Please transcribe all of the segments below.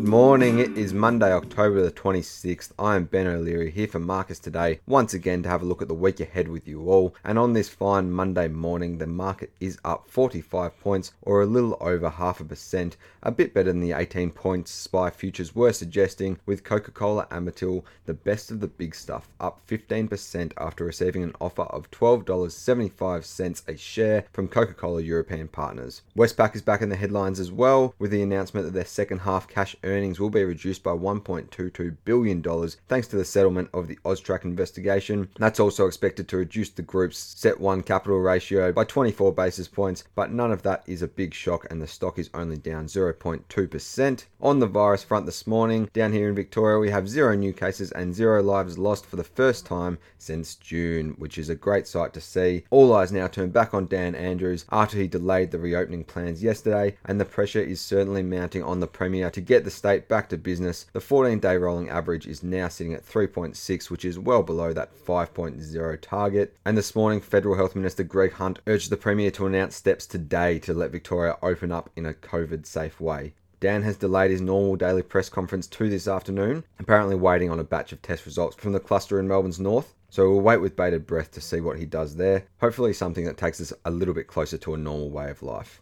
Good morning. It is Monday, October the 26th. I am Ben O'Leary here for Marcus today, once again to have a look at the week ahead with you all. And on this fine Monday morning, the market is up 45 points or a little over half a percent, a bit better than the 18 points SPI futures were suggesting, with Coca Cola Amatil, the best of the big stuff, up 15% after receiving an offer of $12.75 a share from Coca Cola European partners. Westpac is back in the headlines as well, with the announcement that their second half cash earnings will be reduced by $1.22 billion thanks to the settlement of the Austrac investigation. That's also expected to reduce the group's CET1 capital ratio by 24 basis points, but none of that is a big shock and the stock is only down 0.2%. On the virus front this morning, down here in Victoria, we have zero new cases and zero lives lost for the first time since June, which is a great sight to see. All eyes now turn back on Dan Andrews after he delayed the reopening plans yesterday, and the pressure is certainly mounting on the Premier to get the state back to business. The 14 day rolling average is now sitting at 3.6, which is well below that 5.0 target. And this morning, Federal Health Minister Greg Hunt urged the Premier to announce steps today to let Victoria open up in a COVID safe way. Dan has delayed his normal daily press conference to this afternoon, apparently waiting on a batch of test results from the cluster in Melbourne's north. So we'll wait with bated breath to see what he does there. Hopefully, something that takes us a little bit closer to a normal way of life.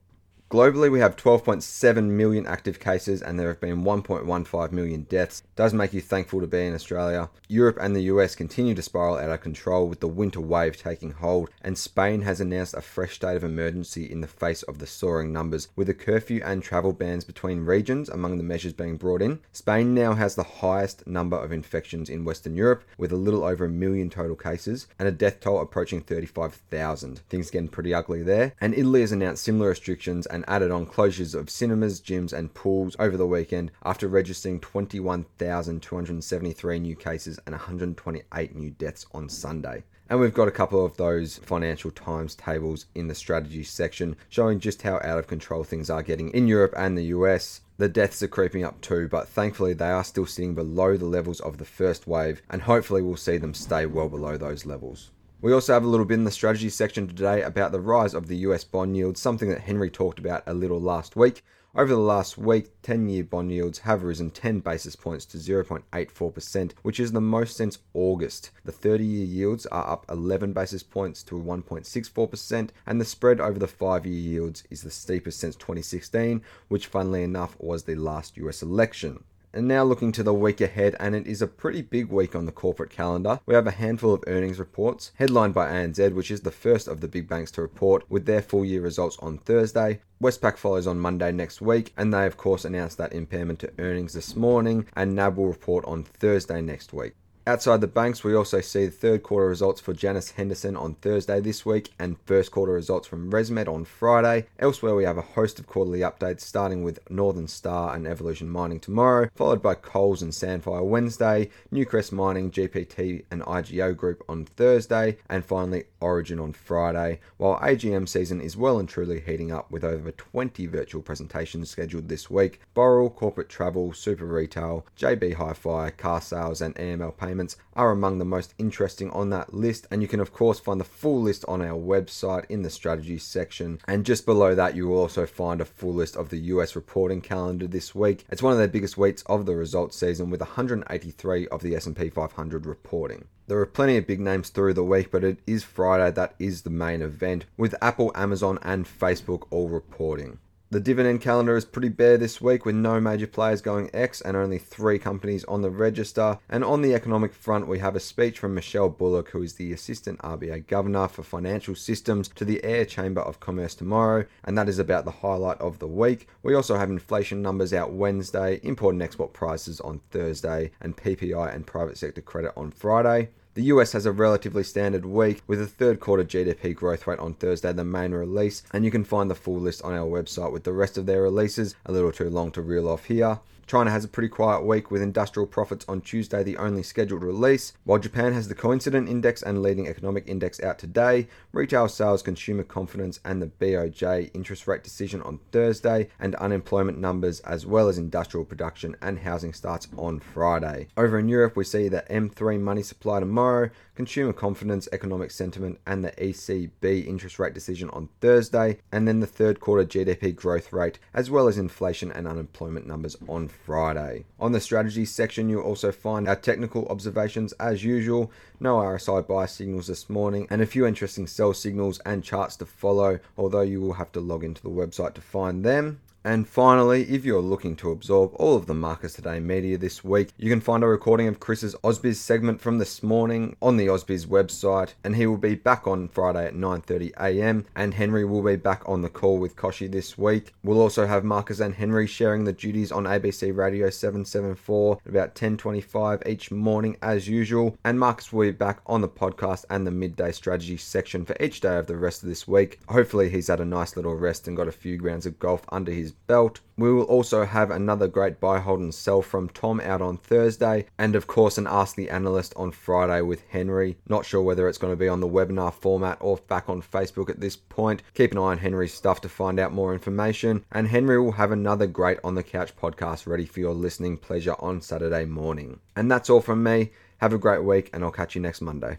Globally, we have 12.7 million active cases and there have been 1.15 million deaths. Does make you thankful to be in Australia. Europe and the US continue to spiral out of control with the winter wave taking hold, and Spain has announced a fresh state of emergency in the face of the soaring numbers, with a curfew and travel bans between regions among the measures being brought in. Spain now has the highest number of infections in Western Europe, with a little over a million total cases and a death toll approaching 35,000. Things getting pretty ugly there. And Italy has announced similar restrictions and added on closures of cinemas, gyms, and pools over the weekend after registering 21,273 new cases and 128 new deaths on Sunday. And we've got a couple of those Financial Times tables in the strategy section showing just how out of control things are getting in Europe and the US. The deaths are creeping up too, but thankfully they are still sitting below the levels of the first wave, and hopefully we'll see them stay well below those levels. We also have a little bit in the strategy section today about the rise of the US bond yield, something that Henry talked about a little last week. Over the last week, 10 year bond yields have risen 10 basis points to 0.84%, which is the most since August. The 30 year yields are up 11 basis points to 1.64%, and the spread over the 5 year yields is the steepest since 2016, which, funnily enough, was the last US election. And now looking to the week ahead, and it is a pretty big week on the corporate calendar. We have a handful of earnings reports, headlined by ANZ, which is the first of the big banks to report, with their full year results on Thursday. Westpac follows on Monday next week, and they of course announced that impairment to earnings this morning, and NAB will report on Thursday next week. Outside the banks, we also see the third quarter results for Janus Henderson on Thursday this week and first quarter results from ResMed on Friday. Elsewhere, we have a host of quarterly updates starting with Northern Star and Evolution Mining tomorrow, followed by Coles and Sandfire Wednesday, Newcrest Mining, GPT and IGO Group on Thursday, and finally Origin on Friday. While AGM season is well and truly heating up with over 20 virtual presentations scheduled this week, Boral, Corporate Travel, Super Retail, JB Hi-Fi, Carsales and EML Payments payments are among the most interesting on that list. And you can, of course, find the full list on our website in the strategy section. And just below that, you will also find a full list of the US reporting calendar this week. It's one of the biggest weeks of the results season with 183 of the S&P 500 reporting. There are plenty of big names through the week, but it is Friday that is the main event, with Apple, Amazon, and Facebook all reporting. The dividend calendar is pretty bare this week with no major players going ex and only three companies on the register. And on the economic front, we have a speech from Michelle Bullock, who is the Assistant RBA Governor for Financial Systems, to the Air Chamber of Commerce tomorrow, and that is about the highlight of the week. We also have inflation numbers out Wednesday, import and export prices on Thursday, and PPI and private sector credit on Friday. The US has a relatively standard week with a third quarter GDP growth rate on Thursday, the main release, and you can find the full list on our website with the rest of their releases. A little too long to reel off here. China has a pretty quiet week with industrial profits on Tuesday, the only scheduled release, while Japan has the coincident index and leading economic index out today, retail sales, consumer confidence, and the BOJ interest rate decision on Thursday, and unemployment numbers as well as industrial production and housing starts on Friday. Over in Europe, we see the M3 money supply tomorrow, consumer confidence, economic sentiment, and the ECB interest rate decision on Thursday, and then the third quarter GDP growth rate, as well as inflation and unemployment numbers on Friday. On the strategy section, you'll also find our technical observations as usual, no RSI buy signals this morning, and a few interesting sell signals and charts to follow, although you will have to log into the website to find them. And finally, if you're looking to absorb all of the Marcus Today media this week, you can find a recording of Chris's Ausbiz segment from this morning on the Ausbiz website, and he will be back on Friday at 9:30 a.m. And Henry will be back on the call with Koshi this week. We'll also have Marcus and Henry sharing the duties on ABC Radio 774 at about 10:25 each morning as usual, and Marcus will be back on the podcast and the midday strategy section for each day of the rest of this week. Hopefully, he's had a nice little rest and got a few rounds of golf under his belt. We will also have another great buy, hold, and sell from Tom out on Thursday, and of course, an Ask the Analyst on Friday with Henry. Not sure whether it's going to be on the webinar format or back on Facebook at this point. Keep an eye on Henry's stuff to find out more information, and Henry will have another great On the Couch podcast ready for your listening pleasure on Saturday morning. And that's all from me. Have a great week, and I'll catch you next Monday.